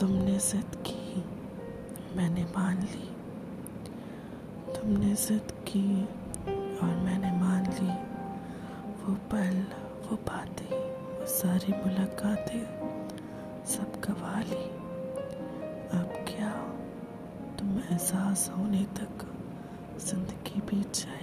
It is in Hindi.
तुमने जिद की, मैंने मान ली। तुमने जिद की और मैंने मान ली। वो पल, वो बातें, वो सारी मुलाकातें, सब गवा ली अब क्या तुम एहसास होने तक ज़िंदगी बीत जाए?